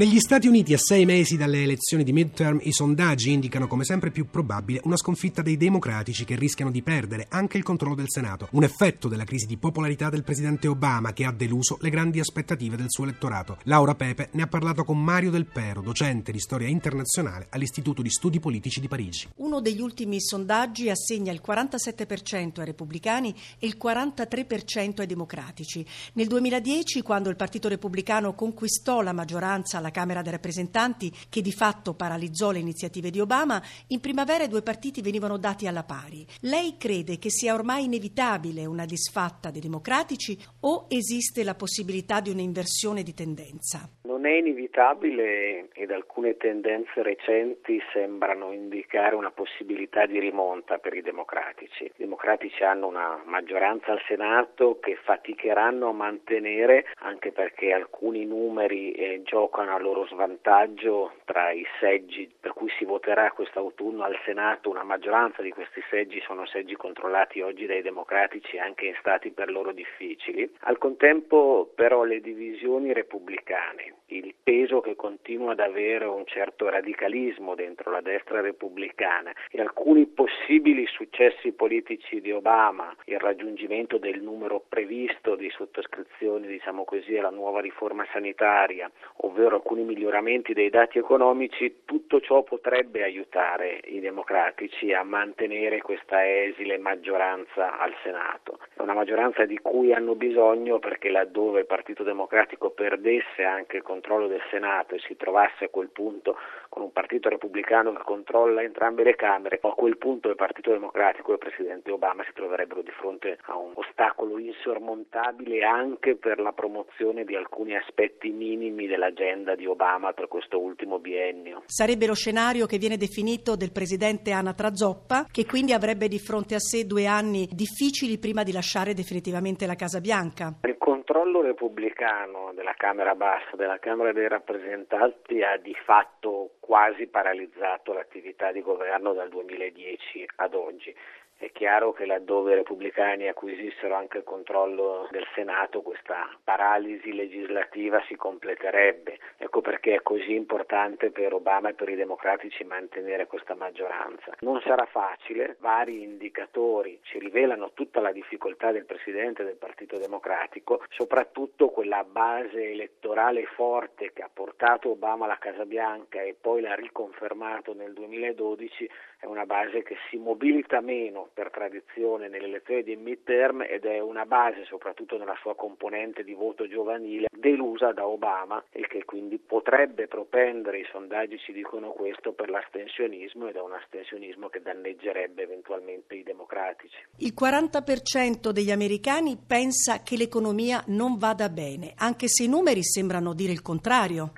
Negli Stati Uniti, a sei mesi dalle elezioni di midterm, i sondaggi indicano come sempre più probabile una sconfitta dei democratici che rischiano di perdere anche il controllo del Senato, un effetto della crisi di popolarità del presidente Obama che ha deluso le grandi aspettative del suo elettorato. Laura Pepe ne ha parlato con Mario Del Pero, docente di storia internazionale all'Istituto di Studi Politici di Parigi. Uno degli ultimi sondaggi assegna il 47% ai repubblicani e il 43% ai democratici. Nel 2010, quando il Partito Repubblicano conquistò la maggioranza alla Camera dei rappresentanti che di fatto paralizzò le iniziative di Obama, in primavera i due partiti venivano dati alla pari. Lei crede che sia ormai inevitabile una disfatta dei democratici o esiste la possibilità di un'inversione di tendenza? Non è inevitabile ed alcune tendenze recenti sembrano indicare una possibilità di rimonta per i democratici. I democratici hanno una maggioranza al Senato che faticheranno a mantenere anche perché alcuni numeri eh, giocano a loro svantaggio tra i seggi per cui si voterà quest'autunno al Senato. Una maggioranza di questi seggi sono seggi controllati oggi dai democratici anche in stati per loro difficili. Al contempo però le divisioni repubblicane il peso che continua ad avere un certo radicalismo dentro la destra repubblicana e alcuni possibili successi politici di Obama, il raggiungimento del numero previsto di sottoscrizioni, diciamo così, alla nuova riforma sanitaria, ovvero alcuni miglioramenti dei dati economici, tutto ciò potrebbe aiutare i democratici a mantenere questa esile maggioranza al Senato. Una maggioranza di cui hanno bisogno perché laddove il Partito Democratico perdesse anche con controllo del Senato e si trovasse a quel punto con un partito repubblicano che controlla entrambe le Camere, a quel punto il Partito Democratico e il Presidente Obama si troverebbero di fronte a un ostacolo insormontabile anche per la promozione di alcuni aspetti minimi dell'agenda di Obama per questo ultimo biennio. Sarebbe lo scenario che viene definito del Presidente Anna Trazoppa, che quindi avrebbe di fronte a sé due anni difficili prima di lasciare definitivamente la Casa Bianca. Il controllo repubblicano della Camera Bassa, della Camera dei rappresentanti ha di fatto quasi paralizzato l'attività di governo dal 2010 ad oggi. È chiaro che laddove i repubblicani acquisissero anche il controllo del Senato questa paralisi legislativa si completerebbe. Ecco perché è così importante per Obama e per i democratici mantenere questa maggioranza. Non sarà facile, vari indicatori ci rivelano tutta la difficoltà del Presidente del Partito Democratico, soprattutto quella base elettorale forte che ha portato Obama alla Casa Bianca e poi l'ha riconfermato nel 2012 è una base che si mobilita meno per tradizione nelle elezioni di midterm ed è una base, soprattutto nella sua componente di voto giovanile, delusa da Obama e che quindi potrebbe propendere, i sondaggi ci dicono questo, per l'astensionismo ed è un astensionismo che danneggerebbe eventualmente i democratici. Il 40% degli americani pensa che l'economia non vada bene, anche se i numeri sembrano dire il contrario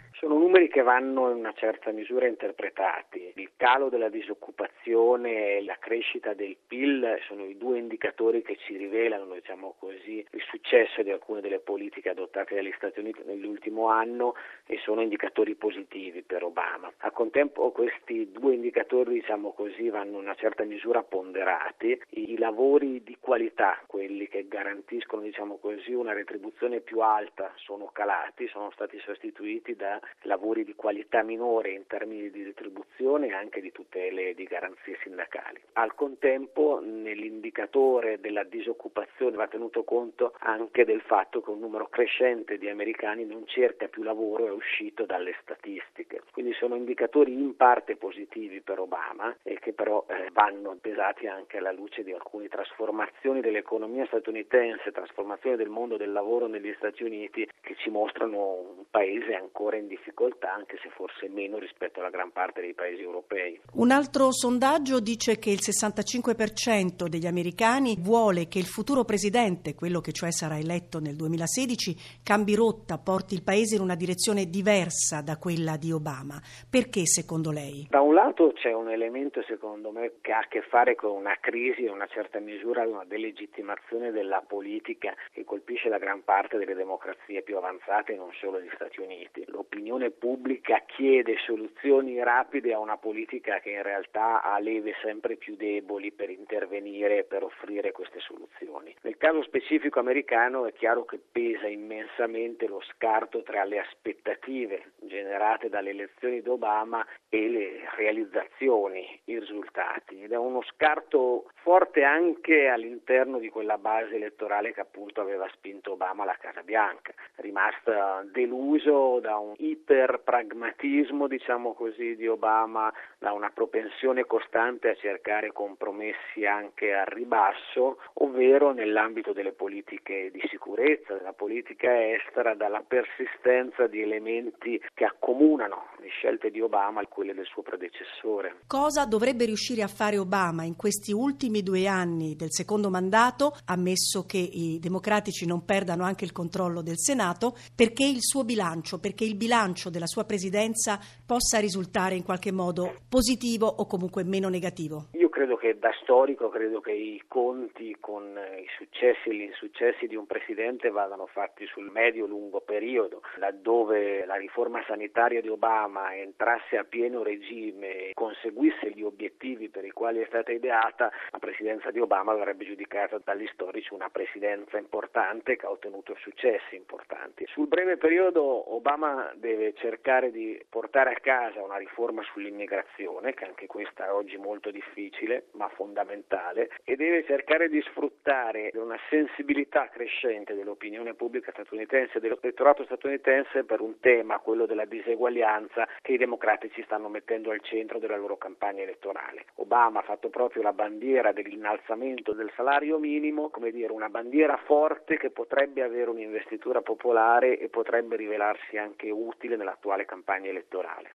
numeri che vanno in una certa misura interpretati. Il calo della disoccupazione e la crescita del PIL sono i due indicatori che ci rivelano, diciamo così, il successo di alcune delle politiche adottate dagli Stati Uniti nell'ultimo anno e sono indicatori positivi per Obama. Al contempo questi due indicatori, diciamo così, vanno in una certa misura ponderati. I lavori di qualità, quelli che garantiscono, diciamo così, una retribuzione più alta, sono calati, sono stati sostituiti da lavori lavori di qualità minore in termini di retribuzione e anche di tutele e di garanzie sindacali. Al contempo nell'indicatore della disoccupazione va tenuto conto anche del fatto che un numero crescente di americani non cerca più lavoro, è uscito dalle statistiche. Quindi sono indicatori in parte positivi per Obama e che però eh, vanno pesati anche alla luce di alcune trasformazioni dell'economia statunitense, trasformazioni del mondo del lavoro negli Stati Uniti che ci mostrano un paese ancora in difficoltà difficoltà, anche se forse meno rispetto alla gran parte dei paesi europei. Un altro sondaggio dice che il 65% degli americani vuole che il futuro presidente, quello che cioè sarà eletto nel 2016, cambi rotta, porti il paese in una direzione diversa da quella di Obama. Perché secondo lei? Da un lato c'è un elemento secondo me che ha a che fare con una crisi e una certa misura una delegittimazione della politica che colpisce la gran parte delle democrazie più avanzate, non solo gli Stati Uniti. L'opinione pubblica chiede soluzioni rapide a una politica che in realtà ha leve sempre più deboli per intervenire e per offrire queste soluzioni. Nel caso specifico americano è chiaro che pesa immensamente lo scarto tra le aspettative generate dalle elezioni di Obama e le realizzazioni, i risultati ed è uno scarto forte anche all'interno di quella base elettorale che appunto aveva spinto Obama alla Casa Bianca, rimasta deluso da un iperpragmatismo diciamo così di Obama, da una propensione costante a cercare compromessi anche al ribasso, ovvero nell'ambito delle politiche di sicurezza, della politica estera, dalla persistenza di elementi che accomunano le scelte di Obama e quelle del suo predecessore. Cosa dovrebbe riuscire a fare Obama in questi ultimi due anni del secondo mandato, ammesso che i democratici non perdano anche il controllo del Senato, perché il suo bilancio, perché il bilancio della sua presidenza possa risultare in qualche modo positivo o comunque meno negativo? Io credo che da storico credo che i conti con i successi e gli insuccessi di un presidente vadano fatti sul medio-lungo periodo, laddove la riforma sanitaria di Obama entrasse a pieno regime e conseguisse gli obiettivi per i quali è stata ideata, la presidenza di Obama verrebbe giudicata dagli storici una presidenza importante che ha ottenuto successi importanti. Sul breve periodo Obama deve cercare di portare a casa una riforma sull'immigrazione, che anche questa è oggi molto difficile, utile ma fondamentale e deve cercare di sfruttare una sensibilità crescente dell'opinione pubblica statunitense e dell'elettorato statunitense per un tema, quello della diseguaglianza che i democratici stanno mettendo al centro della loro campagna elettorale. Obama ha fatto proprio la bandiera dell'innalzamento del salario minimo, come dire, una bandiera forte che potrebbe avere un'investitura popolare e potrebbe rivelarsi anche utile nell'attuale campagna elettorale.